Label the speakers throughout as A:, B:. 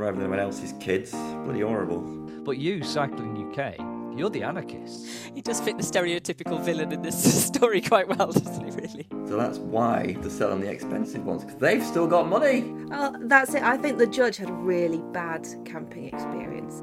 A: driving anyone else's kids. Bloody horrible.
B: But you, Cycling UK, you're the anarchist.
C: He does fit the stereotypical villain in this story quite well, doesn't he, really?
A: So that's why they're selling the expensive ones, because they've still got money.
D: Oh, that's it. I think the judge had a really bad camping experience.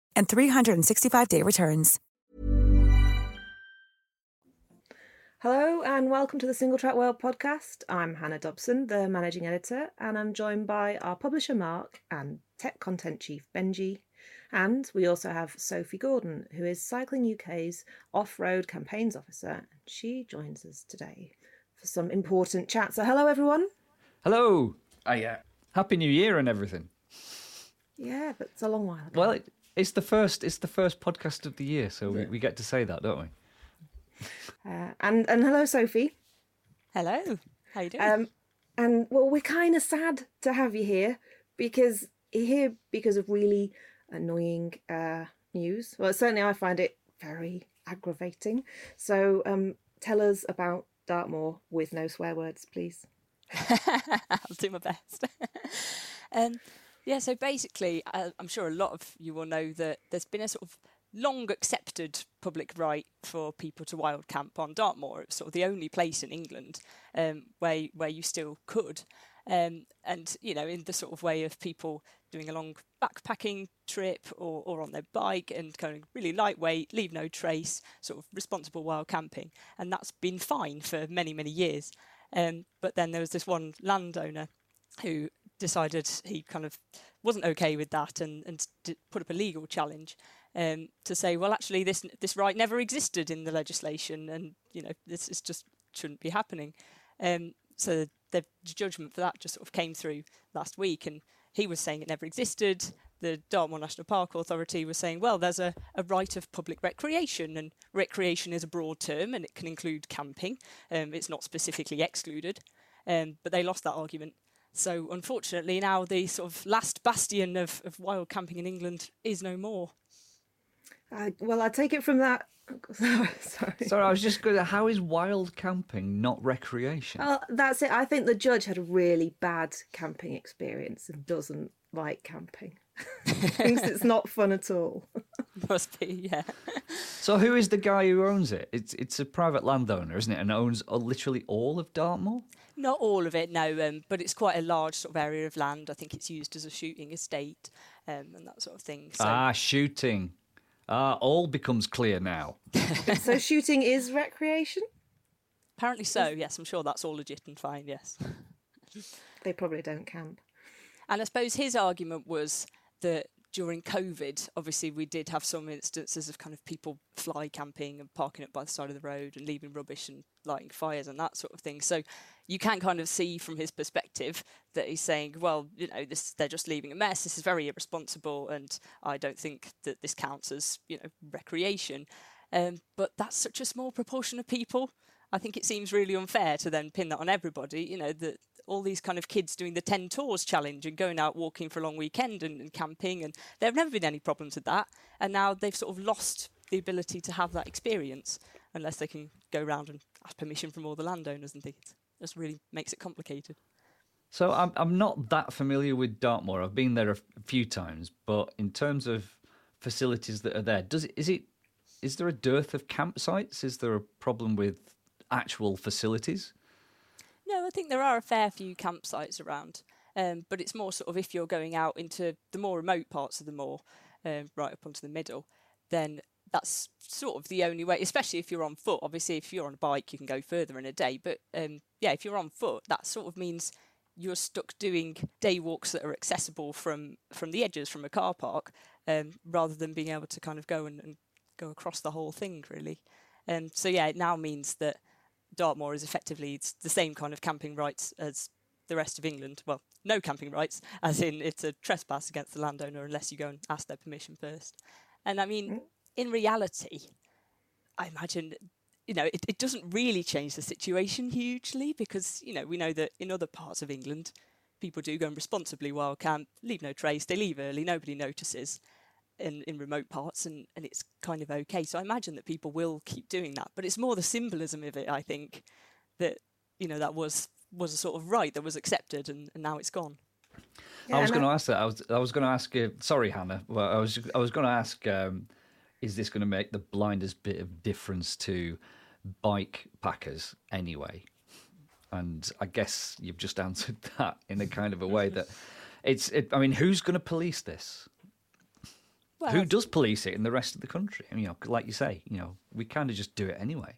E: and 365-day returns.
D: Hello and welcome to the Singletrack World podcast. I'm Hannah Dobson, the managing editor, and I'm joined by our publisher Mark and tech content chief Benji. And we also have Sophie Gordon, who is Cycling UK's off road campaigns officer. She joins us today for some important chat. So, hello everyone.
B: Hello. Oh, yeah. Happy New Year and everything.
D: Yeah, but it's a long while ago.
B: Well, it, it's the first. It's the first podcast of the year, so we, we get to say that, don't we?
D: Uh, and and hello Sophie.
C: Hello. How you doing?
D: Um, and well, we're kind of sad to have you here because you're here because of really annoying uh, news. Well, certainly I find it very aggravating. So, um, tell us about Dartmoor with no swear words, please.
C: I'll do my best. um, yeah, so basically, uh, I'm sure a lot of you will know that there's been a sort of long accepted public right for people to wild camp on Dartmoor. It's sort of the only place in England um, where where you still could. Um, and you know, in the sort of way of people doing a long backpacking trip or, or on their bike and going really lightweight, leave no trace, sort of responsible wild camping, and that's been fine for many many years. Um, but then there was this one landowner who decided he kind of wasn't okay with that and and put up a legal challenge um, to say, well, actually, this this right never existed in the legislation, and you know this is just shouldn't be happening. Um, so the judgment for that just sort of came through last week, and he was saying it never existed. The Dartmoor National Park Authority was saying, well, there's a, a right of public recreation, and recreation is a broad term, and it can include camping. Um, it's not specifically excluded, um, but they lost that argument. So unfortunately, now the sort of last bastion of, of wild camping in England is no more.
D: Uh, well, I take it from that. Sorry.
B: Sorry, I was just going. To, How is wild camping not recreation?
D: Well, that's it. I think the judge had a really bad camping experience and doesn't like camping. Thinks it's not fun at all.
C: Must be, yeah.
B: So, who is the guy who owns it? It's it's a private landowner, isn't it? And owns literally all of Dartmoor.
C: Not all of it, no, um, but it's quite a large sort of area of land. I think it's used as a shooting estate um, and that sort of thing.
B: So. Ah, shooting. Ah, all becomes clear now.
D: so shooting is recreation?
C: Apparently so, yes. I'm sure that's all legit and fine, yes.
D: they probably don't camp.
C: And I suppose his argument was that during COVID, obviously, we did have some instances of kind of people fly camping and parking up by the side of the road and leaving rubbish and lighting fires and that sort of thing. So you can kind of see from his perspective that he's saying, well, you know, this they're just leaving a mess. This is very irresponsible, and I don't think that this counts as you know recreation. Um, but that's such a small proportion of people. I think it seems really unfair to then pin that on everybody. You know that all these kind of kids doing the 10 Tors challenge and going out walking for a long weekend and, and camping and there have never been any problems with that and now they've sort of lost the ability to have that experience unless they can go around and ask permission from all the landowners and things it just really makes it complicated
B: So I'm I'm not that familiar with Dartmoor. I've been there a few times, but in terms of facilities that are there, does it is it is there a dearth of campsites? Is there a problem with actual facilities?
C: No, I think there are a fair few campsites around, um, but it's more sort of if you're going out into the more remote parts of the moor, um, right up onto the middle, then that's sort of the only way. Especially if you're on foot. Obviously, if you're on a bike, you can go further in a day. But um, yeah, if you're on foot, that sort of means you're stuck doing day walks that are accessible from from the edges from a car park, um, rather than being able to kind of go and, and go across the whole thing really. Um, so yeah, it now means that Dartmoor is effectively the same kind of camping rights as the rest of England. Well, no camping rights, as in it's a trespass against the landowner unless you go and ask their permission first. And I mean, mm. in reality, I imagine you know it, it doesn't really change the situation hugely because you know we know that in other parts of England, people do go and responsibly wild camp, leave no trace, they leave early, nobody notices. In, in remote parts and, and it's kind of okay. So I imagine that people will keep doing that. But it's more the symbolism of it, I think, that you know that was was a sort of right that was accepted and, and now it's gone.
B: I was going to ask that. I was I was going to ask. Uh, sorry, Hannah. Well, I was I was going to ask. Um, is this going to make the blindest bit of difference to bike packers anyway? And I guess you've just answered that in a kind of a way that it's. It, I mean, who's going to police this?
C: Well,
B: Who does police it in the rest of the country? I mean, you know, like you say, you know, we kind of just do it anyway.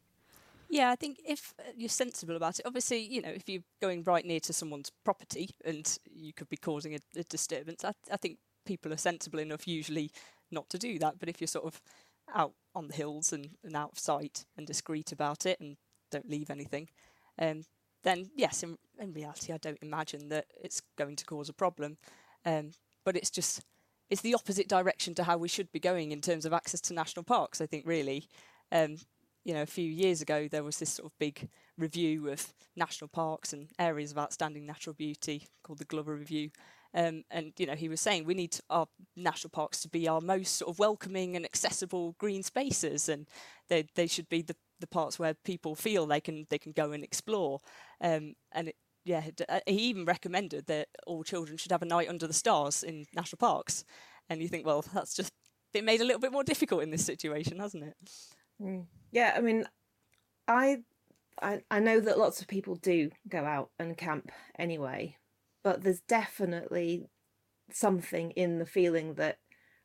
C: Yeah, I think if uh, you're sensible about it, obviously, you know, if you're going right near to someone's property and you could be causing a, a disturbance, I, I think people are sensible enough usually not to do that. But if you're sort of out on the hills and, and out of sight and discreet about it and don't leave anything, um, then yes, in, in reality, I don't imagine that it's going to cause a problem. Um, but it's just it's the opposite direction to how we should be going in terms of access to national parks. I think really. Um, you know, a few years ago, there was this sort of big review of national parks and areas of outstanding natural beauty called the Glover Review. Um, and, you know, he was saying we need our national parks to be our most sort of welcoming and accessible green spaces. And they, they should be the, the parts where people feel they can they can go and explore. Um, and it, yeah, uh, he even recommended that all children should have a night under the stars in national parks. And you think, well, that's just been made a little bit more difficult in this situation, hasn't it?
D: Yeah, I mean, I, I I know that lots of people do go out and camp anyway, but there's definitely something in the feeling that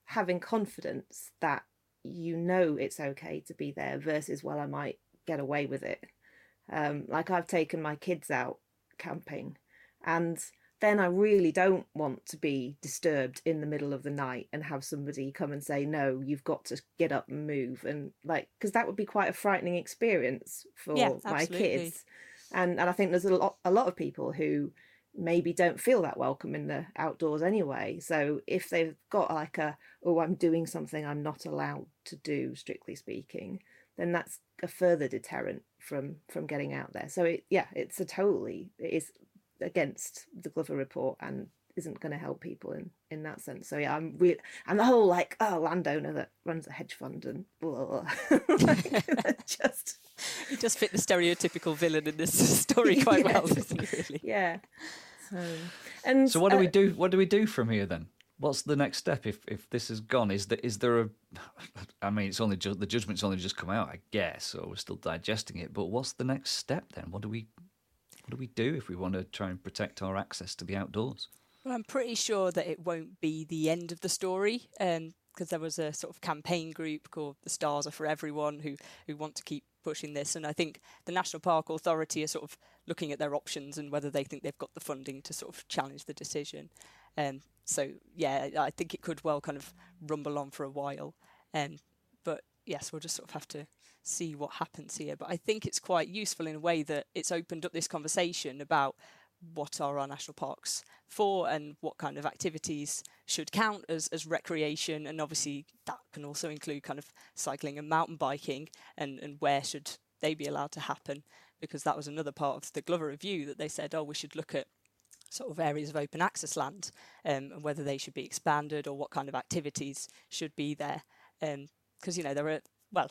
D: having confidence that you know it's okay to be there versus well I might get away with it. Um, like I've taken my kids out camping, and then I really don't want to be disturbed in the middle of the night and have somebody come and say, no, you've got to get up and move. And like, because that would be quite a frightening experience for
C: Yeah,
D: my kids. And, and I think there's a lot, a lot of people who maybe don't feel that welcome in the outdoors anyway. So if they've got like a, oh, I'm doing something I'm not allowed to do, strictly speaking, then that's a further deterrent from from getting out there. So it, yeah, it's a totally it is against the Glover report and isn't going to help people in in that sense. So yeah, I'm real and the whole like oh landowner that runs a hedge fund and blah, blah, blah. Like, just
C: He does fit the stereotypical villain in this story quite
D: Yeah.
C: well, doesn't he? Really?
D: yeah. So and
B: So what do
D: uh,
B: we do? What do we do from here then? What's the next step if if this is gone? Is there is there a? I mean, it's only ju- the judgment's only just come out, I guess, so we're still digesting it. But what's the next step then? What do we what do we do if we want to try and protect our access to the outdoors?
C: Well, I'm pretty sure that it won't be the end of the story, um, because there was a sort of campaign group called the Stars Are for Everyone who who want to keep pushing this, and I think the National Park Authority are sort of looking at their options and whether they think they've got the funding to sort of challenge the decision. Um, so yeah, I think it could well kind of rumble on for a while. Um, but yes, we'll just sort of have to see what happens here. But I think it's quite useful in a way that it's opened up this conversation about what are our national parks for and what kind of activities should count as, as recreation and obviously that can also include kind of cycling and mountain biking and, and where should they be allowed to happen? Because that was another part of the Glover review that they said, oh, we should look at sort of areas of open access land um, and whether they should be expanded or what kind of activities should be there. Because, um, you know, there are, well,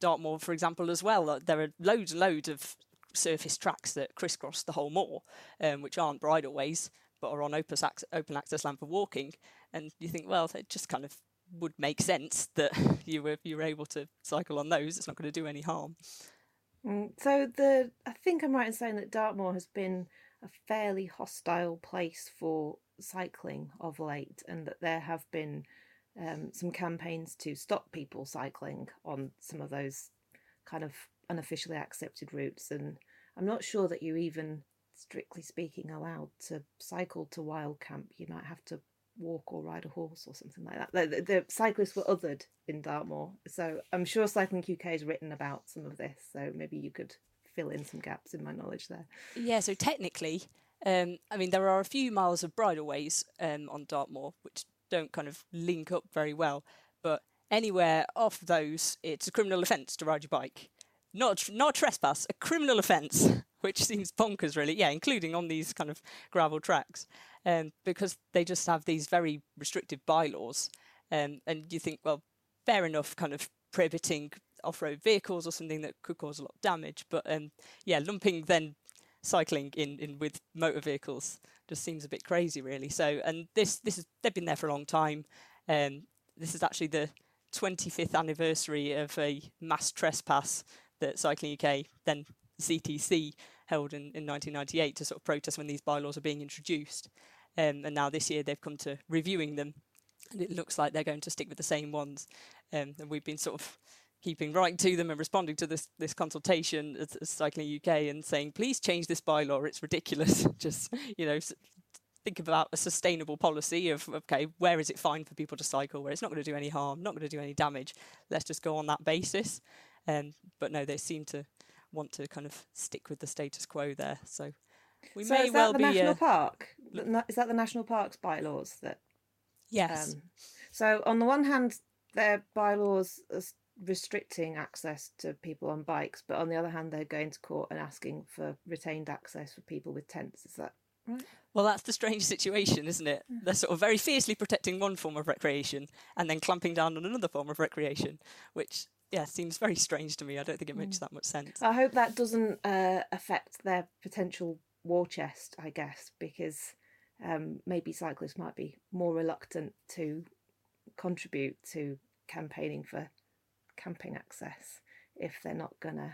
C: Dartmoor, for example, as well, uh, there are loads and loads of surface tracks that crisscross the whole moor, um, which aren't bridleways but are on open access, open access land for walking. And you think, well, it just kind of would make sense that you were you were able to cycle on those. It's not going to do any harm.
D: Mm, so the I think I'm right in saying that Dartmoor has been a fairly hostile place for cycling of late, and that there have been um, some campaigns to stop people cycling on some of those kind of unofficially accepted routes. And I'm not sure that you're even, strictly speaking, allowed to cycle to Wild Camp. You might have to walk or ride a horse or something like that. The, the, cyclists were othered in Dartmoor, so I'm sure Cycling UK has written about some of this. So maybe you could fill in some gaps in my knowledge there.
C: Yeah, so technically, um, I mean, there are a few miles of bridleways um, on Dartmoor which don't kind of link up very well, but anywhere off those, it's a criminal offence to ride your bike. Not not trespass, a criminal offence, which seems bonkers, really. Yeah, including on these kind of gravel tracks um, because they just have these very restrictive bylaws. Um, and you think, well, fair enough, kind of prohibiting off-road vehicles or something that could cause a lot of damage. But um, yeah, lumping then cycling in, in with motor vehicles just seems a bit crazy, really. So, and this this is they've been there for a long time. Um, this is actually the 25th anniversary of a mass trespass that Cycling UK, then CTC, held in, in 1998 to sort of protest when these bylaws are being introduced. Um, and now this year they've come to reviewing them, and it looks like they're going to stick with the same ones. Um, and we've been sort of keeping right to them and responding to this this consultation as Cycling UK and saying, please change this bylaw. It's ridiculous. Just you know, think about a sustainable policy of okay, where is it fine for people to cycle, where it's not going to do any harm, not going to do any damage. Let's just go on that basis. Um, but no, they seem to want to kind of stick with the status quo there. So we
D: so
C: may
D: is
C: well
D: that the
C: be.
D: national
C: uh,
D: park? Is that the national parks bylaws that?
C: yes.
D: Um, so on the one hand, their bylaws restricting access to people on bikes, but on the other hand, they're going to court and asking for retained access for people with tents. Is that right?
C: Well, that's the strange situation, isn't it? They're sort of very fiercely protecting one form of recreation and then clamping down on another form of recreation, which yeah seems very strange to me. I don't think it makes that much sense.
D: I hope that doesn't uh, affect their potential war chest, I guess, because um, maybe cyclists might be more reluctant to contribute to campaigning for camping access if they're not going to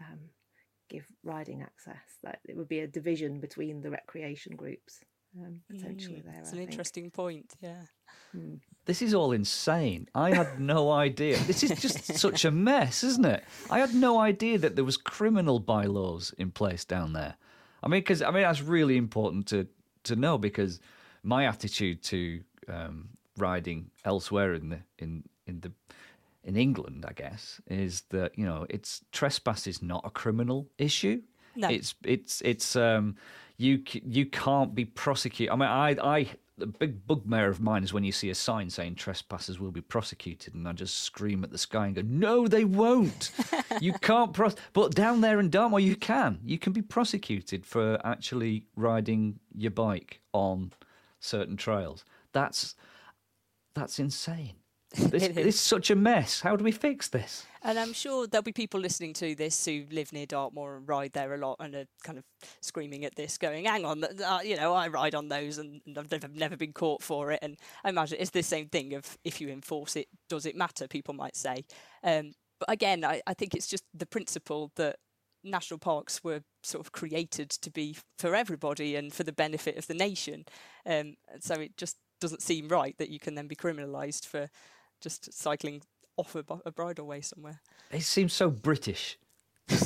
D: um, give riding access. That it would be a division between the recreation groups um, potentially
C: Mm,
D: there.
C: It's
D: I
C: an
D: think.
C: interesting point. Yeah.
B: This is all insane. I had no idea. This is just such a mess, isn't it? I had no idea that there was criminal bylaws in place down there. I mean, because I mean that's really important to to know because my attitude to um, riding elsewhere in the in in the in England, I guess, is that you know it's trespass is not a criminal issue.
C: No.
B: It's it's it's um you you can't be prosecuted. I mean, I I the big bugbear of mine is when you see a sign saying trespassers will be prosecuted, and I just scream at the sky and go, "No, they won't! you can't pros." But down there in Dartmoor, you can. You can be prosecuted for actually riding your bike on certain trails. That's that's insane. This,
C: It is.
B: it's such a mess. How do we fix this?
C: And I'm sure there'll be people listening to this who live near Dartmoor and ride there a lot and are kind of screaming at this, going, "Hang on, uh, you know, I ride on those and and I've never, never been caught for it." And I imagine it's the same thing of if you enforce it, does it matter? People might say. Um, but again, I, I think it's just the principle that national parks were sort of created to be for everybody and for the benefit of the nation. Um, and so it just doesn't seem right that you can then be criminalised for just cycling off a, a bridleway somewhere.
B: It seems so British.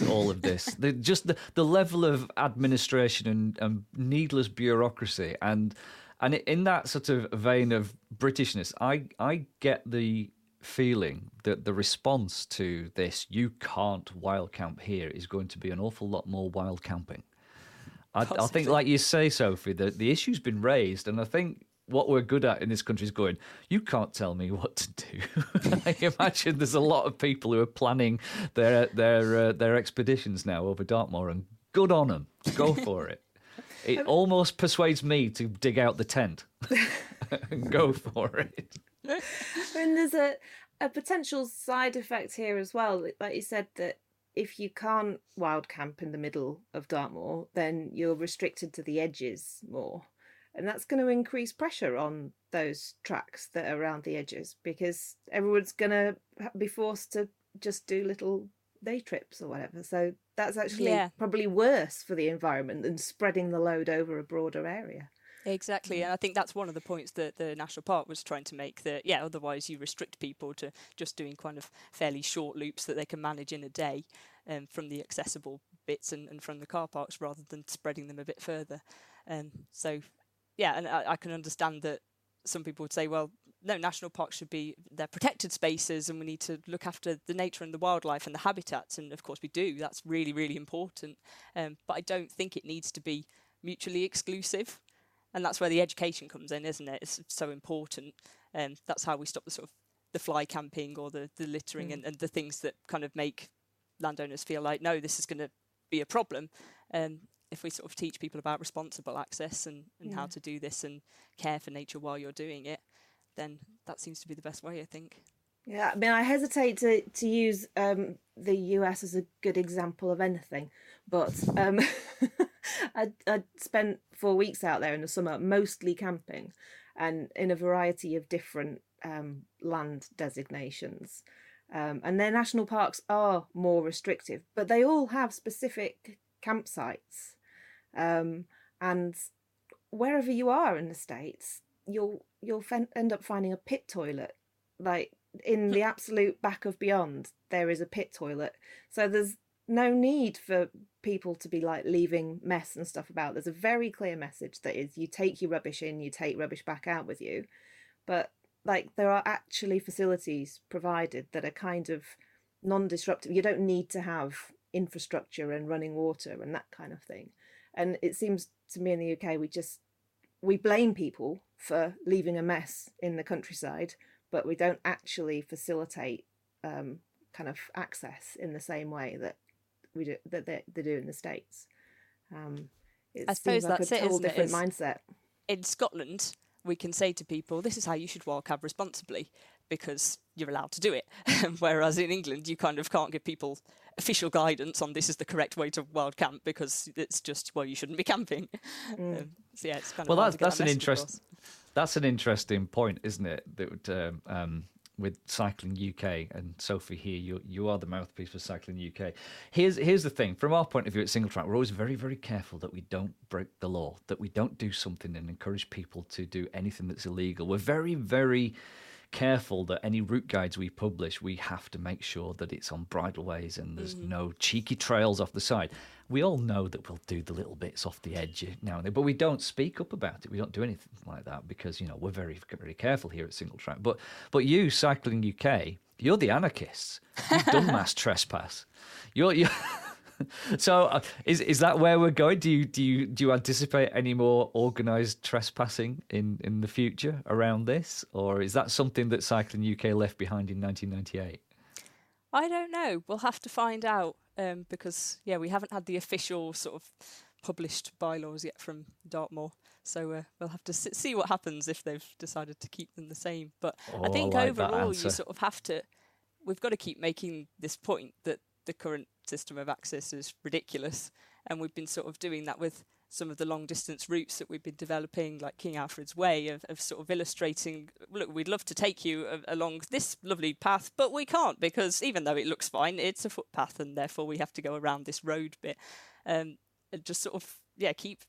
B: all of this, the, just the, the level of administration and, and needless bureaucracy, and and in that sort of vein of Britishness, I I get the feeling that the response to this "you can't wild camp here" is going to be an awful lot more wild camping. I, I think, like you say, Sophie, that the issue's been raised, and I think what we're good at in this country is going, you can't tell me what to do. I imagine there's a lot of people who are planning their their uh, their expeditions now over Dartmoor, and good on them. Go for it. It almost persuades me to dig out the tent and go for it.
D: I mean, there's a, a potential side effect here as well. Like you said, that if you can't wild camp in the middle of Dartmoor, then you're restricted to the edges more. And that's going to increase pressure on those tracks that are around the edges because everyone's going to be forced to just do little day trips or whatever. So that's actually
C: Yeah.
D: probably worse for the environment than spreading the load over a broader area.
C: Exactly, and I think that's one of the points that the national park was trying to make. That yeah, otherwise you restrict people to just doing kind of fairly short loops that they can manage in a day, um, from the accessible bits and, and from the car parks, rather than spreading them a bit further. Um, so yeah, and I, I can understand that some people would say, well, no, national parks should be they're protected spaces, and we need to look after the nature and the wildlife and the habitats, and of course we do. That's really really important. Um, but I don't think it needs to be mutually exclusive and that's where the education comes in, isn't it? It's so important. Um, that's how we stop the sort of the fly camping or the the littering and, and the things that kind of make landowners feel like no, this is going to be a problem. Um, if we sort of teach people about responsible access and, and how to do this and care for nature while you're doing it, then that seems to be the best way, I think.
D: Yeah, I mean, I hesitate to to use um, the US as a good example of anything, but um, I I spent four weeks out there in the summer, mostly camping, and in a variety of different um, land designations. Um, and their national parks are more restrictive, but they all have specific campsites. Um, and wherever you are in the states, you'll you'll fen- end up finding a pit toilet. Like in the absolute back of beyond there is a pit toilet. So there's no need for people to be like leaving mess and stuff about. There's a very clear message that is you take your rubbish in you take rubbish back out with you. But like there are actually facilities provided that are kind of non-disruptive. You don't need to have infrastructure and running water and that kind of thing and it seems to me in the UK we just we blame people for leaving a mess in the countryside, but we don't actually facilitate um, kind of access in the same way that we do that they, they do in the states. Um, it
C: I suppose
D: seems like
C: that's
D: a
C: it,
D: total
C: isn't it?
D: different mindset.
C: in Scotland, we can say to people, this is how you should walk. cab responsibly because you're allowed to do it. Whereas in England, you kind of can't give people official guidance on this is the correct way to wild camp because it's just, well, you shouldn't be camping. Um, so yeah, it's kind of
B: Well, that's that's
C: that
B: an
C: message across.
B: interest. That's an interesting point, isn't it? That would, um, um, with Cycling UK and Sophie here, you you are the mouthpiece for Cycling UK. Here's here's the thing: from our point of view at Singletrack, we're always very very careful that we don't break the law, that we don't do something and encourage people to do anything that's illegal. We're very very careful that any route guides we publish, we have to make sure that it's on bridleways and there's mm-hmm. no cheeky trails off the side. We all know that we'll do the little bits off the edge eh, now and then, but we don't speak up about it. We don't do anything like that because you know we're very very careful here at Singletrack. But but you, Cycling UK, you're the anarchists. You've done mass trespass. You're you. So uh, is is that where we're going? Do you do you do you anticipate any more organised trespassing in in the future around this, or is that something that Cycling UK left behind in 1998?
C: I don't know. We'll have to find out um, because yeah, we haven't had the official sort of published bylaws yet from Dartmoor. So uh, we'll have to s- see what happens if they've decided to keep them the same. But
B: Oh,
C: I
B: I
C: think
B: like
C: overall, you sort of have to. We've got to keep making this point that the current system of access is ridiculous, and we've been sort of doing that with some of the long distance routes that we've been developing, like King Alfred's Way, of, of sort of illustrating. Look, we'd love to take you a- along this lovely path, but we can't because even though it looks fine, it's a footpath, and therefore we have to go around this road bit. Um, and just sort of yeah, keep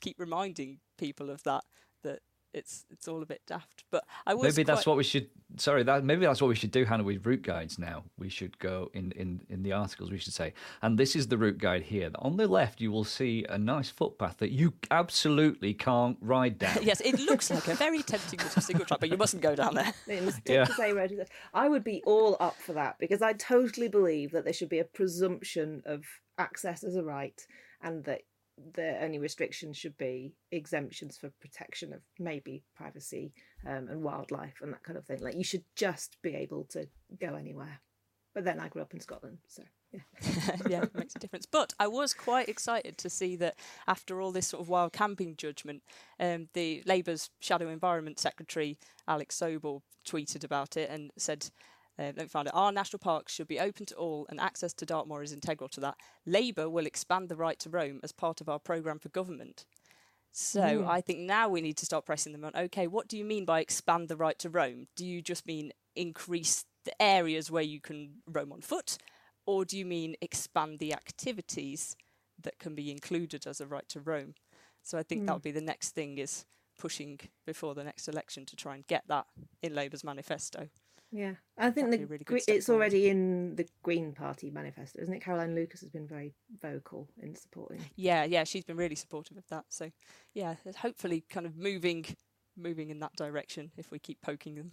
C: keep reminding people of that that it's it's all a bit daft. But I was
B: Maybe that's what we should. Sorry, that maybe that's what we should do, Hannah, with route guides. Now we should go in in in the articles. We should say, and this is the route guide here. On the left, you will see a nice footpath that you absolutely can't ride down.
C: yes, it looks like a very tempting little single track, but you mustn't go down there.
D: In the
B: Yeah.
D: to say I would be all up for that because I totally believe that there should be a presumption of access as a right and that the only restrictions should be exemptions for protection of maybe privacy um, and wildlife and that kind of thing. Like you should just be able to go anywhere. But then I grew up in Scotland, so yeah.
C: yeah, it makes a difference. But I was quite excited to see that after all this sort of wild camping judgment, um, the Labour's Shadow Environment Secretary Alex Sobel tweeted about it and said uh, me find it. Our national parks should be open to all, and access to Dartmoor is integral to that. Labour will expand the right to roam as part of our programme for government. So mm. I think now we need to start pressing them on. Okay, what do you mean by expand the right to roam? Do you just mean increase the areas where you can roam on foot, or do you mean expand the activities that can be included as a right to roam? So I think mm. that would be the next thing is pushing before the next election to try and get that in Labour's manifesto.
D: Yeah, I think the really it's already in the Green Party manifesto, isn't it? Caroline Lucas has been very vocal in supporting.
C: Yeah, yeah, she's been really supportive of that. So, yeah, hopefully, kind of moving, moving in that direction if we keep poking them.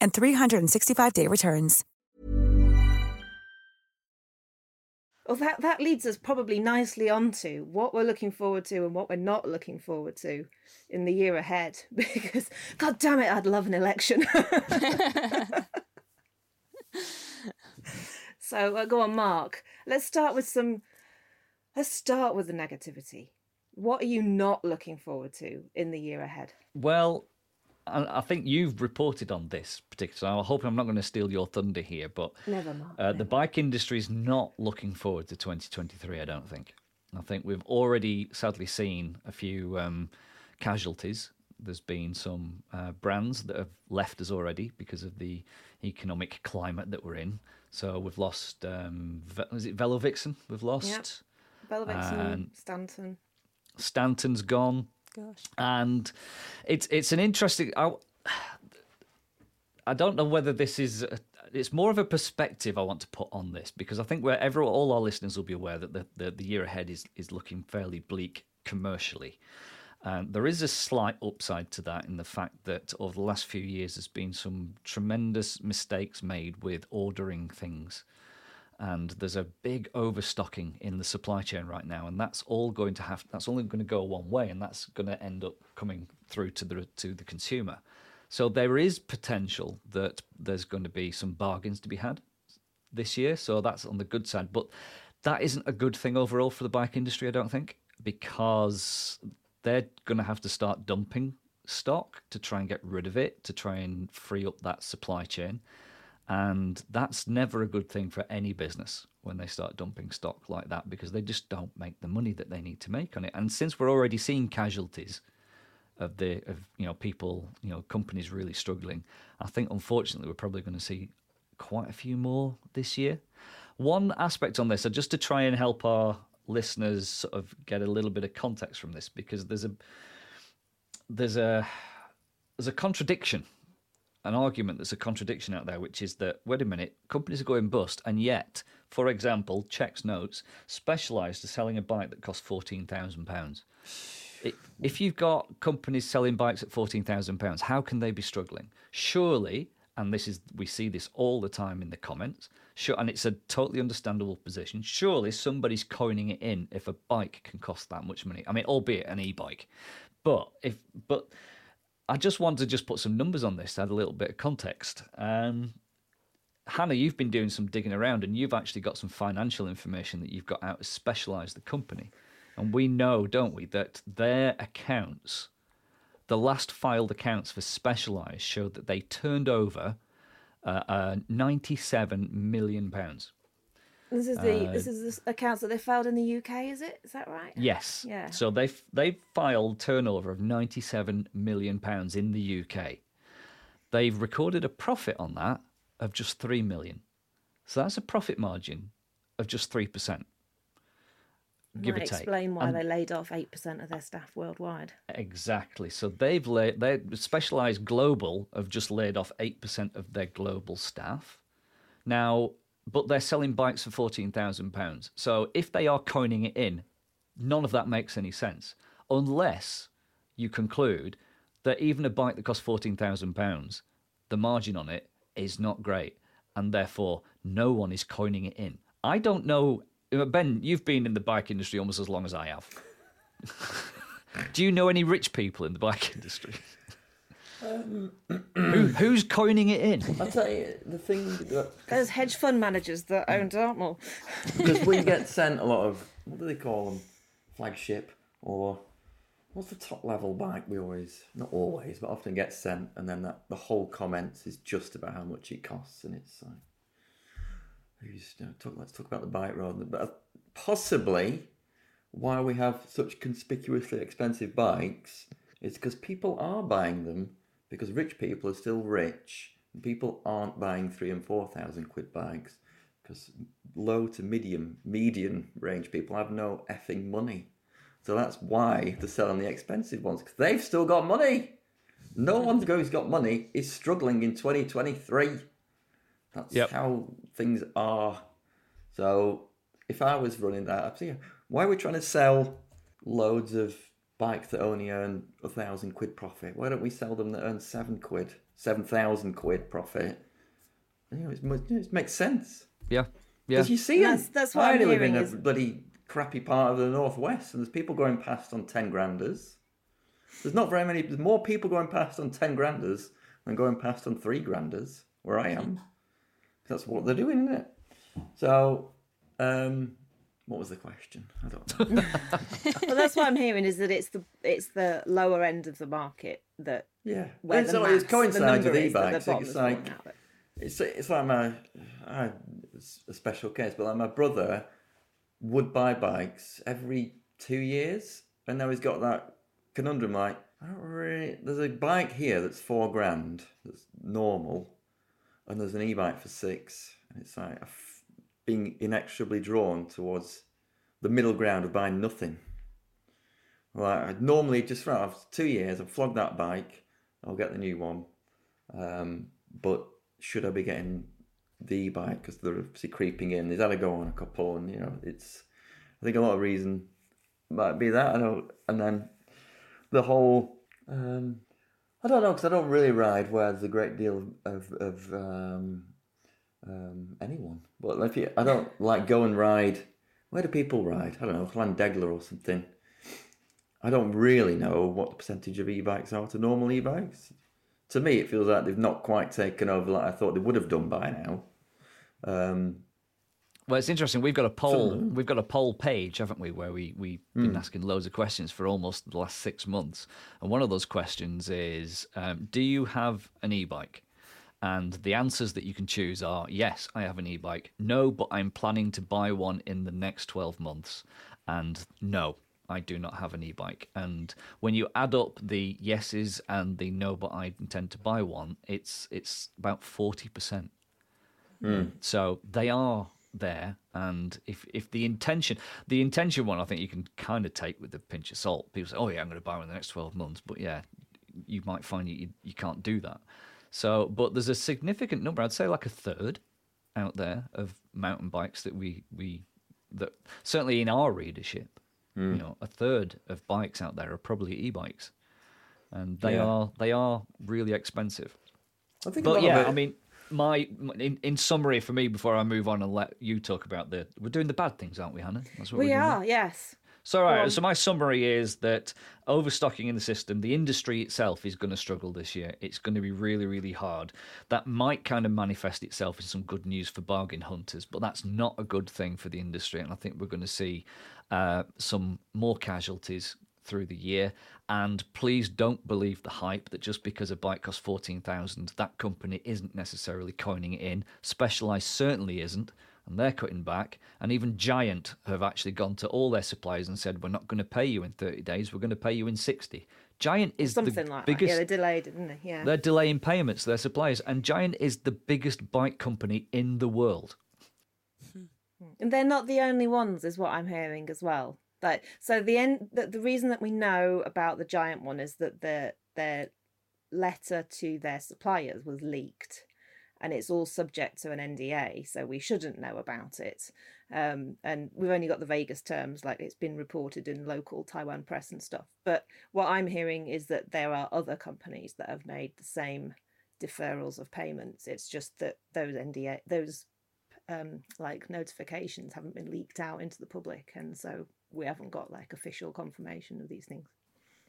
E: and 365-day returns.
D: Well, that, that leads us probably nicely onto what we're looking forward to and what we're not looking forward to in the year ahead. Because, god damn it, I'd love an election. so uh, go on, Mark. Let's start with some. Let's start with the negativity. What are you not looking forward to in the year ahead?
B: Well, I think you've reported on this particular. So I hope I'm not going to steal your thunder here, but
D: never mind.
B: Uh, the bike industry is not looking forward to 2023. I don't think. I think we've already sadly seen a few um, casualties. There's been some uh, brands that have left us already because of the economic climate that we're in. So we've lost. Um, is it Velovixen? We've lost.
D: Yep. Velovixen, Stanton.
B: Stanton's gone.
C: Gosh.
B: And it's it's an interesting. I, I don't know whether this is. A, it's more of a perspective I want to put on this because I think where wherever all our listeners will be aware that the, the, the year ahead is is looking fairly bleak commercially. Um, there is a slight upside to that in the fact that over the last few years there's been some tremendous mistakes made with ordering things and there's a big overstocking in the supply chain right now, and that's all going to have that's only going to go one way, and that's going to end up coming through to the to the consumer. So there is potential that there's going to be some bargains to be had this year. So that's on the good side, but that isn't a good thing overall for the bike industry, I don't think, because they're going to have to start dumping stock to try and get rid of it, to try and free up that supply chain. And that's never a good thing for any business when they start dumping stock like that because they just don't make the money that they need to make on it. And since we're already seeing casualties of the of you know people, you know, companies really struggling, I think unfortunately we're probably going to see quite a few more this year. One aspect on this, so just to try and help our listeners sort of get a little bit of context from this, because there's a there's a there's a contradiction an argument that's a contradiction out there, which is that wait a minute, companies are going bust, and yet, for example, checks notes Specialized to selling a bike that costs fourteen thousand pounds. If you've got companies selling bikes at fourteen thousand pounds, how can they be struggling? Surely, and this is we see this all the time in the comments. Sure, and it's a totally understandable position. Surely somebody's coining it in if a bike can cost that much money. I mean, albeit an e-bike, but if but I just want to just put some numbers on this to add a little bit of context. Um, Hannah, you've been doing some digging around, and you've actually got some financial information that you've got out of Specialized, the company, and we know, don't we, that their accounts, the last filed accounts for Specialized, showed that they turned over uh, uh, 97 million pounds.
D: This is the this uh, is the accounts that they filed in the UK, is it? Is that right?
B: Yes.
D: Yeah.
B: So they they filed turnover of 97 million pounds in the UK. They've recorded a profit on that of just 3 million. So that's a profit margin of just 3%. Give
D: Might
B: or take.
D: explain why
B: And-
D: they laid off eight percent of their staff worldwide.
B: Exactly. So they've laid they Specialized global have just laid off eight percent of their global staff. Now, but they're selling bikes for fourteen thousand pounds. So if they are coining it in, none of that makes any sense unless you conclude that even a bike that costs fourteen thousand pounds, the margin on it is not great, and therefore no one is coining it in. I don't know. Uh, ben, you've been in the bike industry almost as long as I have. Do you know any rich people in the bike industry? Who, um, who's coining it in?
A: I'll tell you the thing that
D: There's hedge fund managers that own mm. Dartmoor.
A: because we get sent a lot of what do they call them flagship or what's the top level bike we always not always but often get sent and then that the whole comments is just about how much it costs and it's like who's you know, talk, let's talk about the bike rather than but possibly why we have such conspicuously expensive bikes is because people are buying them because rich people are still rich and people aren't buying three and four thousand quid bikes because low to medium median range people have no effing money. So that's why they're selling the expensive ones because they've still got money. No one's one who's got money is struggling in 2023 that's
B: Yep.
A: how things are. So if I was running that, I'd say, why are we trying to sell loads of bikes that only earn a thousand quid profit? Why don't we sell them that earn seven quid, seven thousand quid profit? You know, it's, it makes sense
B: Yeah, yeah.
A: because you see
D: That's-
A: them.
D: that's what
A: I
D: I'm
A: live in
D: hearing
A: a
D: is-
A: bloody crappy part of the northwest, and there's people going past on ten granders. There's not very many. There's more people going past on ten granders than going past on three granders where I am. That's what they're doing, isn't it? So, um, what was the question? I don't know.
D: Well, that's what I'm hearing is that it's the it's the lower end of the market that
A: yeah,
D: where
A: it's,
D: the,
A: it's
D: mass, the
A: coincides
D: number
A: with
D: is that
A: e-bikes.
D: bottom
A: It's like
D: out of
A: it's it's like my I, it's a special case, but like my brother would buy bikes every two years, and now he's got that conundrum. Like I don't really. There's a bike here that's four grand, that's normal, and there's an e-bike for six, and it's like I've being inexorably drawn towards the middle ground of buying nothing. Like I'd normally just for two years, I've flogged that bike. I'll get the new one. Um, but should I be getting the bike because they're obviously creeping in? He's had a go on a couple, and you know, it's. I think a lot of reason might be that. I know, and then the whole. Um, I don't know because I don't really ride where there's a great deal of of um, um, anyone. But if you, I don't like go and ride. Where do people ride? I don't know, Llandegla or something. I don't really know what the percentage of e-bikes are to normal e-bikes. To me, it feels like they've not quite taken over like I thought they would have done by now. Um,
B: Well, it's interesting. We've got a poll. We've got a poll page, haven't we, where we we've been asking loads of questions for almost the last six months. And one of those questions is, um, do you have an e-bike? And the answers that you can choose are yes, I have an e-bike. No, but I'm planning to buy one in the next twelve months. And no, I do not have an e-bike. And when you add up the yeses and the no, but I intend to buy one, it's it's about forty percent. Hmm. So they are there, and if if the intention, the intention one, I think you can kind of take with a pinch of salt. People say, "Oh yeah, I'm going to buy one in the next twelve months," but yeah, you might find you you can't do that. So, but there's a significant number. I'd say like a third out there of mountain bikes that we we that certainly in our readership, you hmm. know, a third of bikes out there are probably e-bikes, and they
A: Yeah.
B: are they are really expensive.
A: I think a
B: But
A: lot
B: yeah,
A: it-
B: I mean, my in, in summary for me, before I move on and let you talk about the, we're doing the bad things, aren't we, Hannah? That's what
D: We
B: we're doing
D: are, yes.
B: So, right, so my summary is that overstocking in the system, the industry itself is going to struggle this year. It's going to be really, really hard. That might kind of manifest itself in some good news for bargain hunters, but that's not a good thing for the industry. And I think we're going to see uh, some more casualties through the year. And please don't believe the hype that just because a bike costs 14,000, that company isn't necessarily coining it in. Specialized certainly isn't and they're cutting back. And even Giant have actually gone to all their suppliers and said, "We're not going to pay you in 30 days. We're going to pay you in 60." Giant is
D: Something
B: the
D: like
B: biggest.
D: that. Yeah, they delayed it, didn't they? Yeah.
B: They're delaying payments to their suppliers, and Giant is the biggest bike company in the world. Hmm.
D: And they're not the only ones, is what I'm hearing as well. Like, so the end, the, the reason that we know about the giant one is that the their letter to their suppliers was leaked, and it's all subject to an NDA, so we shouldn't know about it. Um, and we've only got the vaguest terms, like it's been reported in local Taiwan press and stuff. But what I'm hearing is that there are other companies that have made the same deferrals of payments. It's just that those NDA, those um, like notifications haven't been leaked out into the public, and so we haven't got like official confirmation of these things.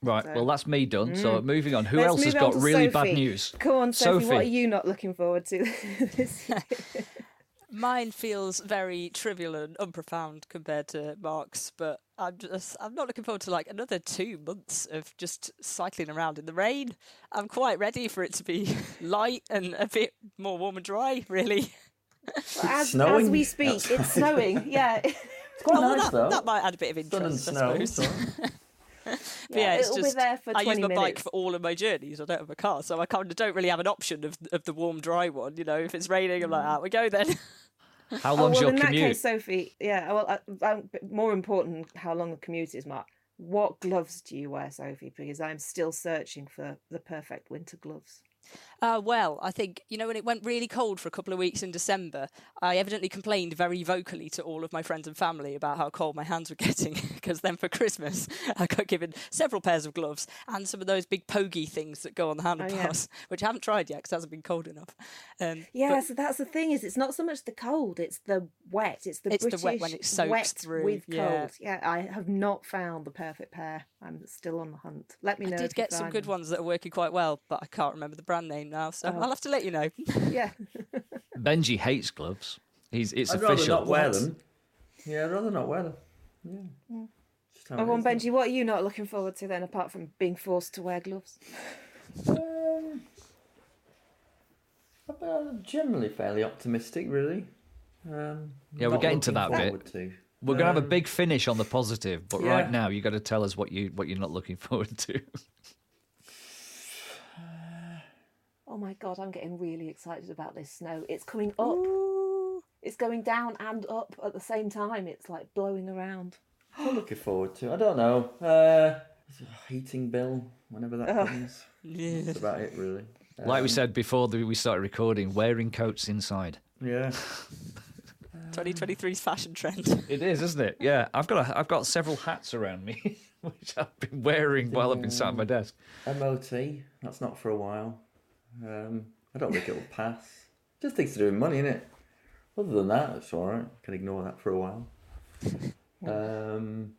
B: Right.
D: So-
B: Well, that's me done. So mm. moving on. Who
D: Let's
B: else has got
D: to
B: really bad news?
D: Come on, Sophie, what are you not looking forward to this year?
C: Mine feels very trivial and unprofound compared to Mark's, but I'm just I'm not looking forward to like another two months of just cycling around in the rain. I'm quite ready for it to be light and a bit more warm and dry, really.
D: as,
A: snowing
D: as we speak,
A: outside.
D: it's snowing. Yeah,
A: It's quite
C: Oh, well, that,
A: though.
C: that might add a bit of
A: Sun and
C: interest,
A: snow.
C: I. But yeah, it's
D: it'll
C: just
D: be there for
C: I use my bike for all of my journeys. I don't have a car, so I kind of don't really have an option of of the warm, dry one. You know, if it's raining, I'm like, out we go then.
B: How
D: Oh,
B: long's
D: well,
B: your
D: in that
B: commute?
D: case, Sophie, yeah. Well, uh, um, more important, how long the commute is, Mark. What gloves do you wear, Sophie? Because I'm still searching for the perfect winter gloves.
C: Uh, well, I think, you know, when it went really cold for a couple of weeks in December, I evidently complained very vocally to all of my friends and family about how cold my hands were getting. Because then for Christmas, I got given several pairs of gloves and some of those big pokey things that go on the handlebars, which I haven't tried yet because it hasn't been cold enough. Um,
D: Yeah,
C: but
D: so that's the thing is, it's not so much the cold; it's the wet. It's the
C: It's the
D: British
C: wet when it soaks
D: wet
C: through,
D: with
C: yeah.
D: cold. Yeah, I have not found the perfect pair. I'm still on the hunt. Let me know.
C: I did get some good ones that are working quite well, but I can't remember the brand name now, so
D: Oh.
C: I'll have to let you know.
D: Yeah,
B: Benji hates gloves. He's it's
A: I'd rather not wear them. Yeah, I'd rather not wear them. Yeah. Just how
D: Oh,
A: it
D: go on,
A: is.
D: Benji. What are you not looking forward to then, apart from being forced to wear gloves?
A: Um, I'm generally fairly optimistic, really. Um,
B: Yeah, we're getting to that bit.
A: To.
B: We're gonna have a
A: Um,
B: big finish on the positive, but
A: yeah.
B: right now you got to tell us what you what you're not looking forward to.
D: Oh my god, I'm getting really excited about this snow. It's coming up. It's going down and up at the same time. It's like blowing around.
A: I'm looking forward to. I don't know. Uh, heating bill whenever that comes.
C: Yeah.
A: That's about it, really.
B: like we
A: Um,
B: said before the, we started recording, wearing coats inside.
A: Yeah.
C: 2023's fashion trend.
B: It is, isn't it? Yeah, I've got a, I've got several hats around me, which I've been wearing while I've been sat at my desk.
A: MOT. That's not for a while. Um, I don't think it'll pass. Just things to do with money, innit? Other than that, it's all right. Can ignore that for a while. Um,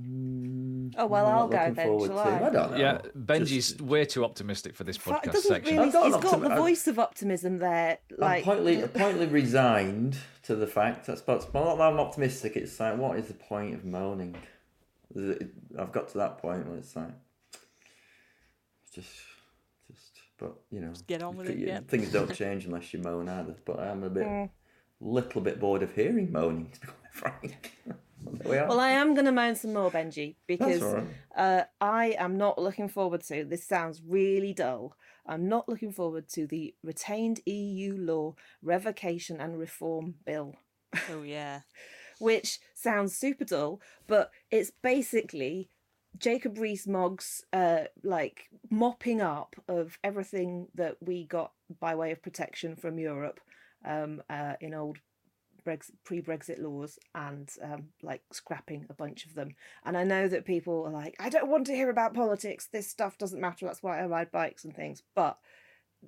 A: mm,
D: Oh, well,
A: what am I
D: I'll go
A: looking
D: then,
A: forward
D: shall
A: to?
D: I?
A: I don't know.
B: Yeah, Benji's
A: Just-
B: way too optimistic for this
D: It
B: podcast
D: doesn't
B: section.
D: really.
A: I've got
D: It's
A: an
D: got the
A: optimi-
D: voice of optimism there.
A: Like, I'm
D: Like
A: partly, partly resigned to the fact that's but not that I'm optimistic. It's like, what is the point of moaning? Is it- I've got to that point where it's like, it's just, just, but you know,
C: get on with it, yeah.
A: Things don't change unless you moan either. But I'm a bit,
D: Mm.
A: little bit bored of hearing moaning. To be quite frank. we are.
D: Well, I am going to moan some more, Benji, because
A: all right.
D: uh, I am not looking forward to. This sounds really dull. I'm not looking forward to the retained EU law revocation and reform bill,
C: oh, yeah.
D: which sounds super dull, but it's basically Jacob Rees-Mogg's uh, like mopping up of everything that we got by way of protection from Europe um, uh, in old Brexit, pre-Brexit laws and um, like scrapping a bunch of them. And I know that people are like, I don't want to hear about politics. This stuff doesn't matter. That's why I ride bikes and things. But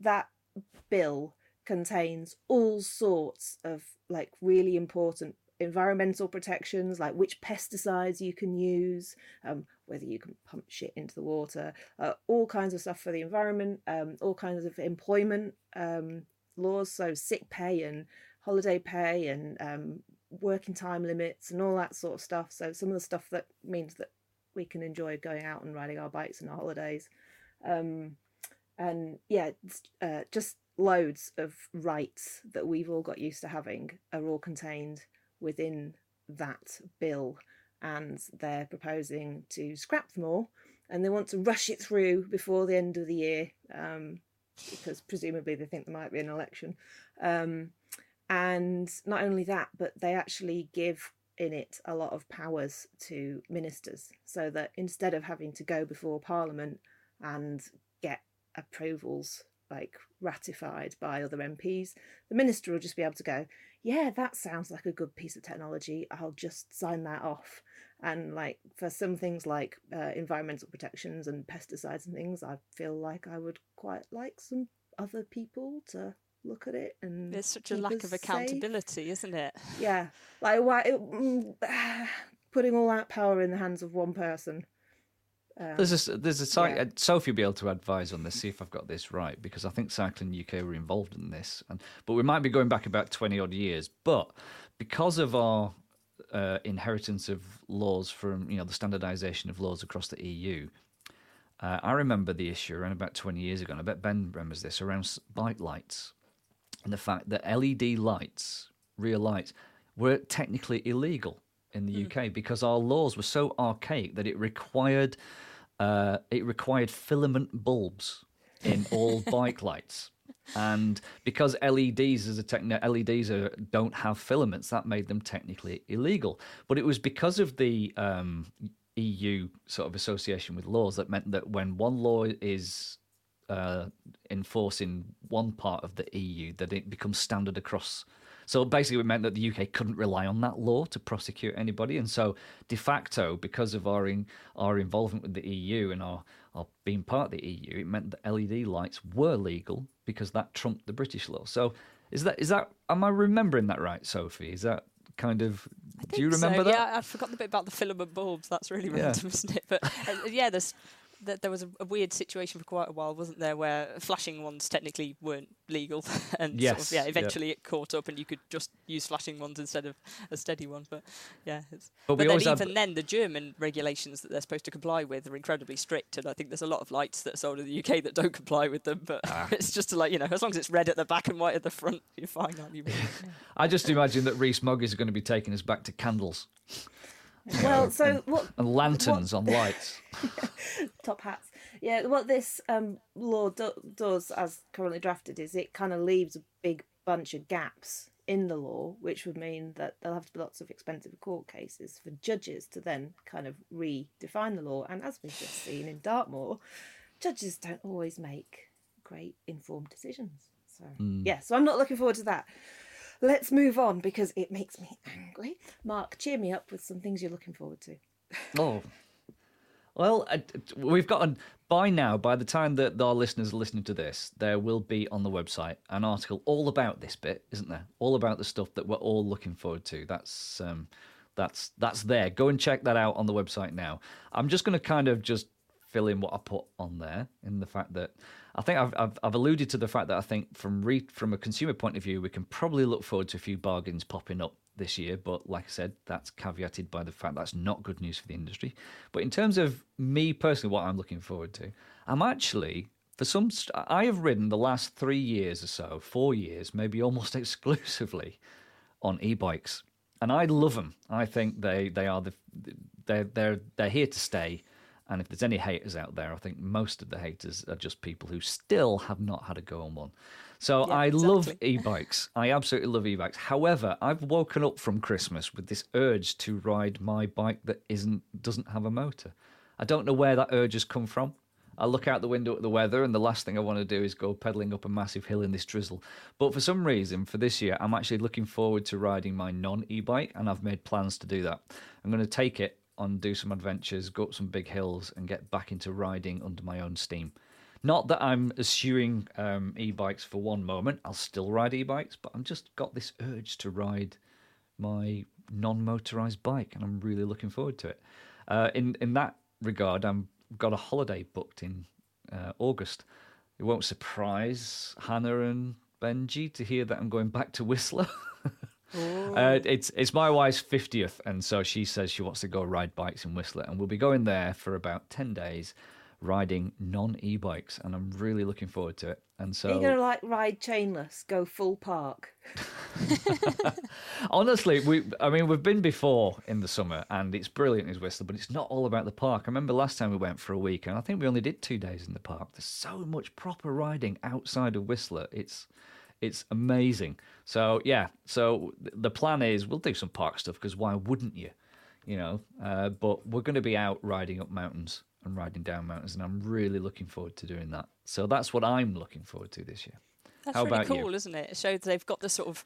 D: that bill contains all sorts of like really important environmental protections, like which pesticides you can use, um, whether you can pump shit into the water, uh, all kinds of stuff for the environment, um, all kinds of employment um, laws, so sick pay and holiday pay and um, working time limits and all that sort of stuff. So some of the stuff that means that we can enjoy going out and riding our bikes and our holidays. Um, and yeah, uh, just loads of rights that we've all got used to having are all contained within that bill, and they're proposing to scrap them all, and they want to rush it through before the end of the year, um, because presumably they think there might be an election. Um, and not only that, but they actually give in it a lot of powers to ministers, so that instead of having to go before Parliament and get approvals like ratified by other MPs, the minister will just be able to go, yeah, that sounds like a good piece of technology. I'll just sign that off. And like for some things like uh, environmental protections and pesticides and things, I feel like I would quite like some other people to look at it and
C: there's such a lack of accountability safe. isn't it
D: yeah like why it, putting all that power in the hands of one person
B: um, there's a there's a site. Yeah. Uh, Sophie will be able to advise on this. See if I've got this right because I think Cycling UK were involved in this, and but we might be going back about twenty odd years. But because of our uh, inheritance of laws from you know the standardisation of laws across the EU, uh, I remember the issue around about twenty years ago, and I bet Ben remembers this around bike lights and the fact that LED lights, real lights, were technically illegal in the mm. UK because our laws were so archaic that it required uh, it required filament bulbs in all bike lights. And because LEDs as a techn- LEDs are, don't have filaments, that made them technically illegal. But it was because of the um, EU sort of association with laws that meant that when one law is uh, enforced in one part of the EU, that it becomes standard across so basically, it meant that the UK couldn't rely on that law to prosecute anybody, and so de facto, because of our in, our involvement with the EU and our, our being part of the EU, it meant that LED lights were legal because that trumped the British law. So is that is that am I remembering that right, Sophie? Is that kind of do you remember
C: so.
B: that?
C: Yeah, I forgot the bit about the filament bulbs. That's really random, yeah. isn't it? But uh, yeah, there's that there was a, a, weird situation for quite a while, wasn't there, where flashing ones technically weren't legal, and
B: yes,
C: sort of, yeah, eventually it caught up, and you could just use flashing ones instead of a steady one. But yeah,
B: but,
C: but then even then, the German regulations that they're supposed to comply with are incredibly strict, and I think there's a lot of lights that are sold in the UK that don't comply with them. But ah. it's just like you know, as long as it's red at the back and white at the front, you're fine, aren't you?
B: I just imagine that Rees-Mogg is going to be taking us back to candles.
D: Well, so what?
B: And lanterns what, on lights.
D: top hats. Yeah, what this um, law do, does, as currently drafted, is it kind of leaves a big bunch of gaps in the law, which would mean that there'll have to be lots of expensive court cases for judges to then kind of redefine the law. And as we've just seen in Dartmoor, judges don't always make great informed decisions. So mm. yeah, so I'm not looking forward to that. Let's move on because it makes me angry. Mark, cheer me up with some things you're looking forward to.
B: Oh, well, we've got by now, by the time that our listeners are listening to this, there will be on the website an article all about this bit, isn't there? All about the stuff that we're all looking forward to. That's um, that's that's there. Go and check that out on the website now. I'm just going to kind of just fill in what I put on there in the fact that I think I've, I've, I've alluded to the fact that I think from re, from a consumer point of view, we can probably look forward to a few bargains popping up this year. But like I said, that's caveated by the fact that's not good news for the industry. But in terms of me personally, what I'm looking forward to, I'm actually for some. I have ridden the last three years or so, four years, maybe almost exclusively on e-bikes, and I love them. I think they they are the they're they're they're here to stay. And if there's any haters out there, I think most of the haters are just people who still have not had a go on one. So yeah, I exactly. love e-bikes. I absolutely love e-bikes. However, I've woken up from Christmas with this urge to ride my bike that isn't doesn't have a motor. I don't know where that urge has come from. I look out the window at the weather, and the last thing I want to do is go pedaling up a massive hill in this drizzle. But for some reason, for this year, I'm actually looking forward to riding my non e bike, and I've made plans to do that. I'm going to take it on, do some adventures, go up some big hills, and get back into riding under my own steam. Not that I'm eschewing um, e-bikes for one moment. I'll still ride e-bikes, but I've just got this urge to ride my non-motorized bike, and I'm really looking forward to it. Uh, in in that regard, I've got a holiday booked in uh, August. It won't surprise Hannah and Benji to hear that I'm going back to Whistler. uh, it's it's my wife's fiftieth, and so she says she wants to go ride bikes in Whistler, and we'll be going there for about ten days, riding non e-bikes, and I'm really looking forward to it. And so
D: you're you gonna like ride chainless, go full park?
B: Honestly, we I mean we've been before in the summer and it's brilliant in Whistler, but it's not all about the park. I remember last time we went for a week and I think we only did two days in the park. There's so much proper riding outside of Whistler. It's it's amazing. So yeah, so the plan is we'll do some park stuff because why wouldn't you? You know, uh, but we're going to be out riding up mountains and riding down mountains, and I'm really looking forward to doing that. So that's what I'm looking forward to this year.
C: That's
B: How
C: really
B: about you?
C: cool, isn't it? It shows they've got the sort of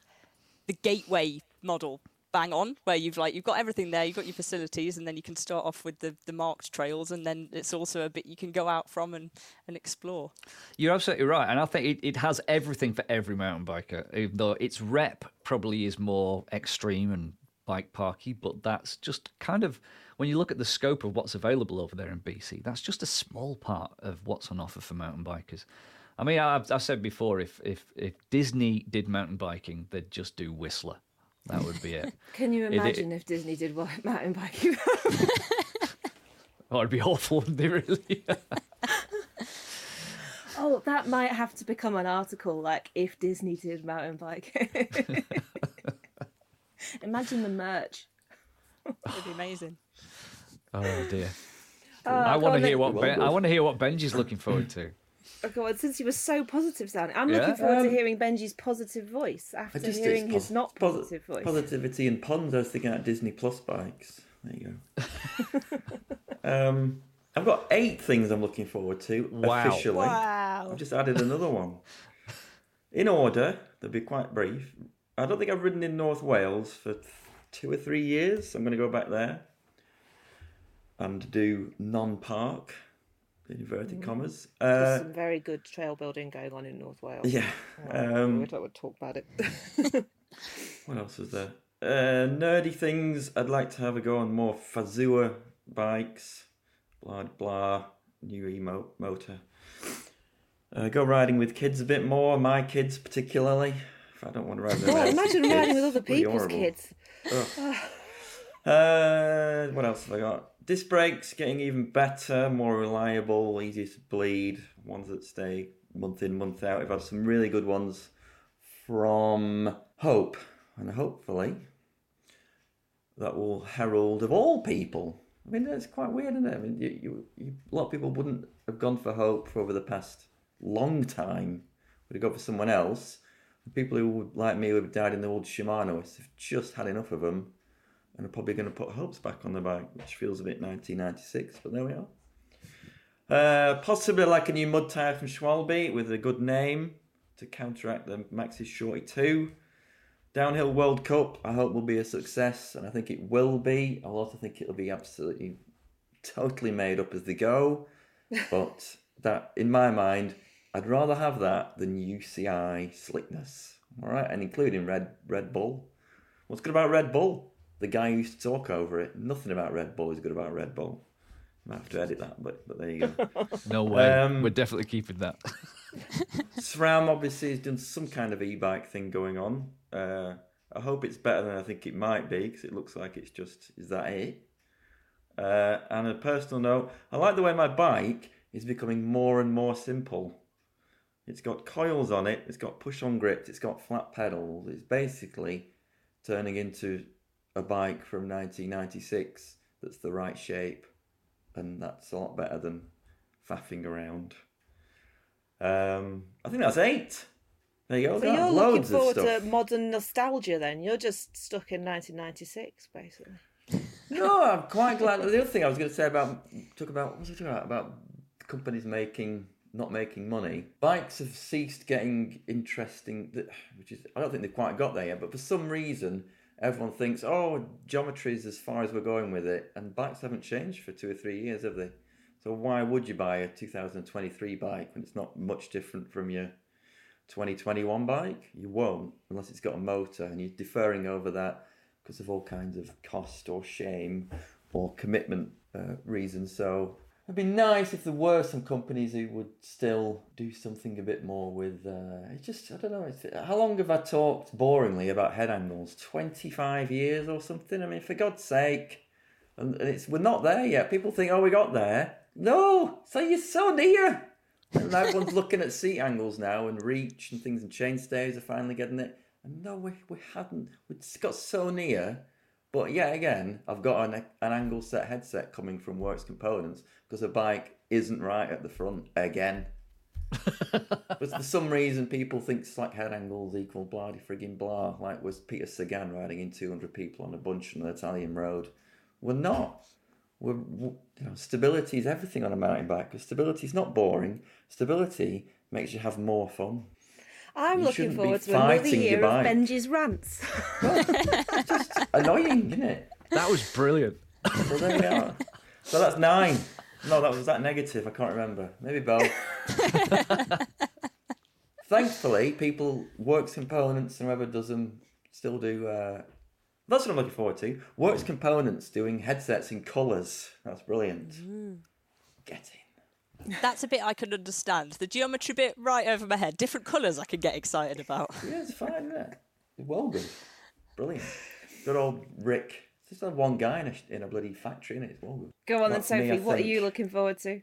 C: the gateway model bang on, where you've like you've got everything there, you've got your facilities, and then you can start off with the, the marked trails, and then it's also a bit you can go out from and, and explore.
B: You're absolutely right, and I think it, it has everything for every mountain biker. Even though its rep probably is more extreme and bike parky, but that's just kind of when you look at the scope of what's available over there in BC, that's just a small part of what's on offer for mountain bikers. I mean, I've, I've said before, if if if Disney did mountain biking, they'd just do Whistler. That would be it.
D: Can you
B: It- it-
D: imagine if Disney did wa- mountain biking?
B: oh, it'd be awful, wouldn't it? Really?
D: oh, that might have to become an article. Like if Disney did mountain biking. imagine the merch.
C: It'd be amazing.
B: oh dear.
D: Oh,
B: I want to hear what ben, I want to hear what Benji's looking forward to.
D: Oh, God, since he was so positive sounding, I'm
B: Yeah?
D: looking forward to
A: Um,
D: hearting Benji's positive voice after
A: just
D: hearing
A: it's
D: his
A: pos-
D: not
A: posi-
D: positive voice.
A: Positivity and puns. I was thinking about Disney Plus bikes. There you go. um, I've got eight things I'm looking forward to
B: Wow.
A: officially.
C: Wow.
A: I've just added another one. In order, they'll be quite brief. I don't think I've ridden in North Wales for th- two or three years. I'm going to go back there and do non-park, in inverted commas.
D: There's
A: Uh,
D: some very good trail building going on in North Wales.
A: yeah.
D: Oh,
A: Um,
D: we don't want to talk about it.
A: What else is there? Uh, nerdy things. I'd like to have a go on more Fazua bikes. Blah blah. New emo motor. Uh, go riding with kids a bit more. My kids particularly. If I don't want to ride with them.
D: imagine riding with other people's kids.
A: Uh, what else have I got? Disc brakes getting even better, more reliable, easier to bleed. Ones that stay month in, month out. We've had some really good ones from Hope, and hopefully that will herald of all people. I mean, that's quite weird, isn't it? I mean, you, you, you, a lot of people wouldn't have gone for Hope for over the past long time. Would have gone for someone else. People who like me who have died in the old Shimanoists have just had enough of them and are probably going to put hopes back on the bike, which feels a bit 1996, but there we are. Uh, possibly like a new mud tyre from Schwalbe with a good name to counteract the Maxxis Shorty 2. Downhill World Cup, I hope will be a success, and I think it will be. I also think it'll be absolutely totally made up as they go. But that, in my mind, I'd rather have that than UCI slickness. All right, and including Red Red Bull. What's good about Red Bull? The guy who used to talk over it. Nothing about Red Bull is good about Red Bull. Might have to edit that, but but there you go.
B: No way.
A: Um,
B: We're definitely keeping that.
A: SRAM obviously has done some kind of e-bike thing going on. Uh, I hope it's better than I think it might be because it looks like it's just is that it. Uh, and a personal note, I like the way my bike is becoming more and more simple. It's got coils on it, it's got push-on grips, it's got flat pedals. It's basically turning into a bike from 1996 that's the right shape, and that's a lot better than faffing around. Um, I think that's eight. There you go.
D: So you're looking
A: loads of
D: forward to modern nostalgia then? You're just stuck in 1996, basically.
A: No, I'm quite glad. The other thing I was going to say about talk about what was I talking about about companies making not making money. Bikes have ceased getting interesting, which is I don't think they've quite got there yet. But for some reason, everyone thinks, oh, geometry is as far as we're going with it, and bikes haven't changed for two or three years, have they? So why would you buy a 2023 bike when it's not much different from your 2021 bike? You won't unless it's got a motor, and you're deferring over that because of all kinds of cost or shame or commitment uh, reasons. So it'd be nice if there were some companies who would still do something a bit more with. Uh, it's just I don't know. How long have I talked boringly about head angles? Twenty five years or something. I mean, for God's sake, and it's we're not there yet. People think, oh, we got there. No, so you're so near. And everyone's looking at seat angles now and reach and things, and chain stays are finally getting it. And no, we, we hadn't. We got so near. But yeah, again, I've got an, an angle set headset coming from Works Components because the bike isn't right at the front again. but for some reason, people think slack head angles equal bloody frigging blah. Like was Peter Sagan riding in 200 people on a bunch on an Italian road? We're not. We're, you know, stability is everything on a mountain bike. Because stability is not boring. Stability makes you have more fun.
D: I'm
A: You
D: looking forward to another
A: fighting your
D: year of. Benji's rants.
A: It's just annoying, isn't it?
B: That was brilliant.
A: So there we are. So that's nine. No, that was that negative. I can't remember. Maybe both. Thankfully, people works components and whoever does them still do. Uh, that's what I'm looking forward to. Works components doing headsets in colours. That's brilliant. Get in.
C: That's a bit I can understand. The geometry bit right over my head. Different colours I can get excited about.
A: Yeah, it's fine, isn't it? Well good. Brilliant. Good old Rick. Just had one guy in a, in a bloody factory, and it's well good.
D: Go on then,
A: That's me, I
D: Sophie. What are you looking forward to?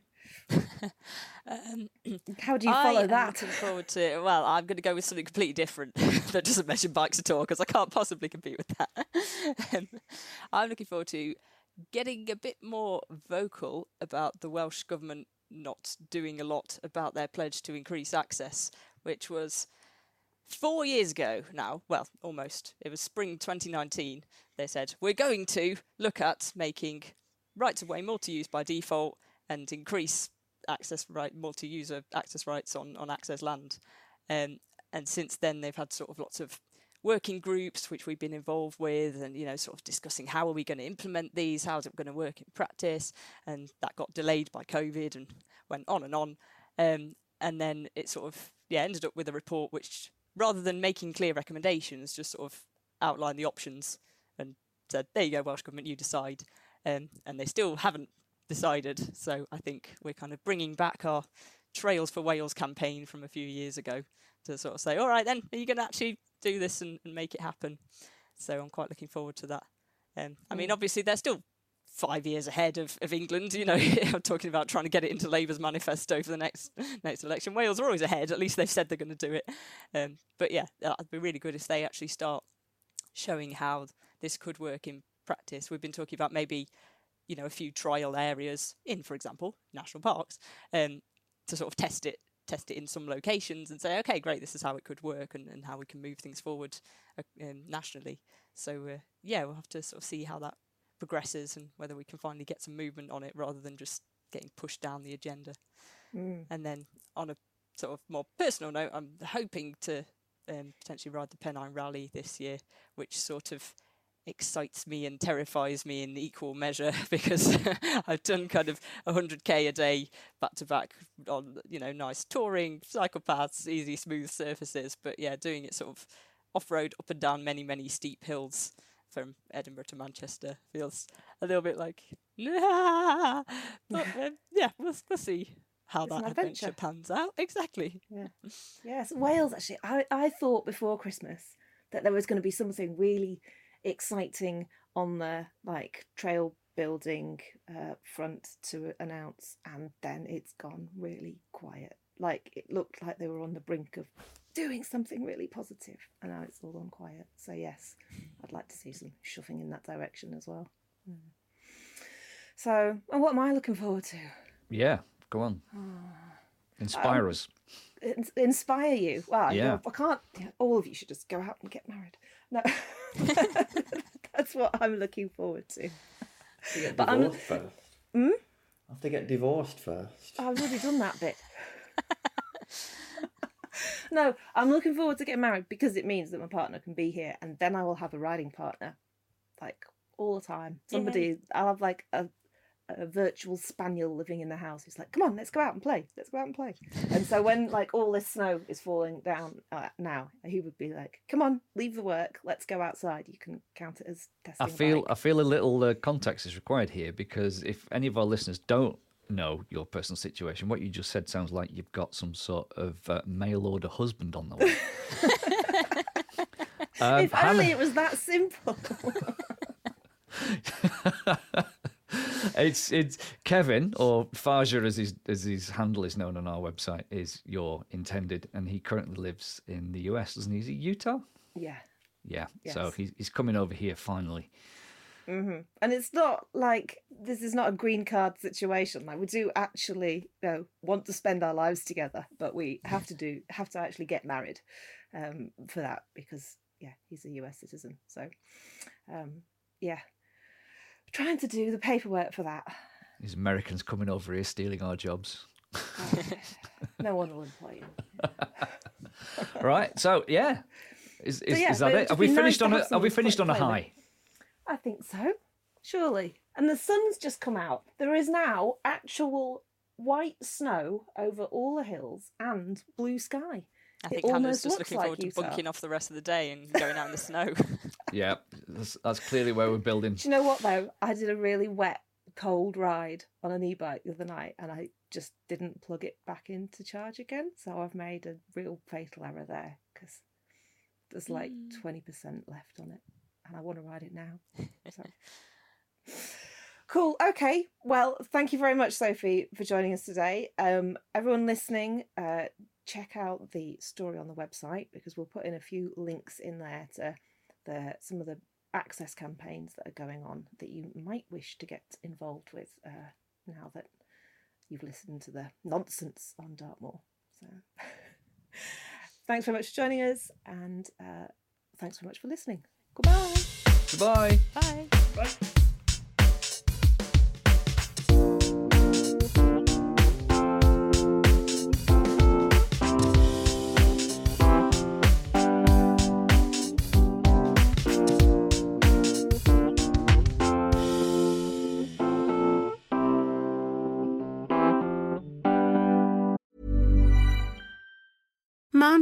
D: How do you
C: I
D: follow
C: am
D: that?
C: looking forward to. Well, I'm going to go with something completely different that doesn't mention bikes at all because I can't possibly compete with that. Um, I'm looking forward to getting a bit more vocal about the Welsh government not doing a lot about their pledge to increase access, which was four years ago now. Well, almost. It was spring 2019. They said we're going to look at making rights of way multi-use by default and increase access right multi-user access rights on on access land. Um, and since then, they've had sort of lots of working groups which we've been involved with, and you know, sort of discussing how are we going to implement these, how's it going to work in practice, and that got delayed by COVID and went on and on. Um, and then it sort of yeah ended up with a report which, rather than making clear recommendations, just sort of outlined the options and said, "There you go, Welsh government, you decide." Um, and they still haven't decided. So I think we're kind of bringing back our Trails for Wales campaign from a few years ago to sort of say, all right, then, are you going to actually do this and, and make it happen? So I'm quite looking forward to that. Um, I mean, obviously, they're still five years ahead of, of England. You know, I'm talking about trying to get it into Labour's manifesto for the next next election. Wales are always ahead. At least they've said they're going to do it. Um, but yeah, that'd be really good if they actually start showing how this could work in practice. We've been talking about maybe, you know, a few trial areas in, for example, national parks, um, to sort of test it, test it in some locations and say, okay, great, this is how it could work and, and how we can move things forward uh, um, nationally. So uh, yeah, we'll have to sort of see how that progresses and whether we can finally get some movement on it rather than just getting pushed down the agenda. And then on a sort of more personal note, I'm hoping to um, potentially ride the Pennine Rally this year, which sort of excites me and terrifies me in equal measure because I've done kind of 100k a day back to back on you know nice touring cycle paths, easy smooth surfaces, but yeah, doing it sort of off road up and down many many steep hills from Edinburgh to Manchester feels a little bit like nah. but um, yeah, we'll we'll see how
D: It's
C: that adventure
D: adventure.
C: pans out exactly.
D: Yeah yes, Wales actually. I, I thought before Christmas that there was going to be something really exciting on the like trail building uh, front to announce, and then it's gone really quiet. Like it looked like they were on the brink of doing something really positive, and now it's all gone quiet. So yes, I'd like to see some shoving in that direction as well. Mm. So, and what am I looking forward to?
B: Yeah, go on. Inspire us.
D: ins- inspire you. Well, you
B: Yeah.
D: know, I can't. All of you should just go out and get married. No, that's what I'm looking forward to.
A: To get
D: But I'm-
A: first. Hmm? I have to get divorced first.
D: I've already done that bit. no, I'm looking forward to getting married because it means that my partner can be here, and then I will have a riding partner, like all the time. Somebody, I'll have like a a virtual spaniel living in the house who's like, "Come on, let's go out and play. Let's go out and play." and so when like all this snow is falling down uh, now, he would be like, "Come on, leave the work. Let's go outside. You can count it as testing."
B: I feel
D: bike."
B: I feel a little uh, context is required here because if any of our listeners don't know your personal situation, what you just said sounds like you've got some sort of uh, mail order husband on the way. Um,
D: if only
B: Hannah-
D: it was that simple.
B: it's it's Kevin or Faja as his as his handle is known on our website is your intended, and he currently lives in the US, doesn't he? Is he Utah?
D: yeah.
B: Yeah. So he's he's coming over here finally.
D: hmm And it's not like this is not a green card situation. Like we do actually, you know, want to spend our lives together, but we have to do have to actually get married um, for that because yeah, he's a U.S. citizen. So um, yeah, trying to do the paperwork for that.
B: These Americans coming over here stealing our jobs.
D: no one will employ you.
B: right. So yeah, is is,
D: yeah,
B: is that it? Have we
D: nice
B: finished on
D: have
B: a Have we finished on a high?
D: I think so, surely. And the sun's just come out. There is now actual white snow over all the hills and blue sky.
C: I think Hannah's
D: almost
C: just
D: looks
C: looking
D: like
C: forward to bunking off the rest of the day and going out in the snow.
B: Yeah, that's, that's clearly where we're building.
D: Do you know what though? I did a really wet, cold ride on an e-bike the other night, and I just didn't plug it back in to charge again. So I've made a real fatal error there because there's like twenty percent left on it, and I want to ride it now. So. Cool. Okay. Well, thank you very much, Sophie, for joining us today. Um, everyone listening, uh, check out the story on the website because we'll put in a few links in there to the some of the access campaigns that are going on that you might wish to get involved with uh, now that you've listened to the nonsense on Dartmoor. So, thanks very much for joining us, and uh, thanks very much for listening. Goodbye.
B: Goodbye.
C: Bye.
F: Mom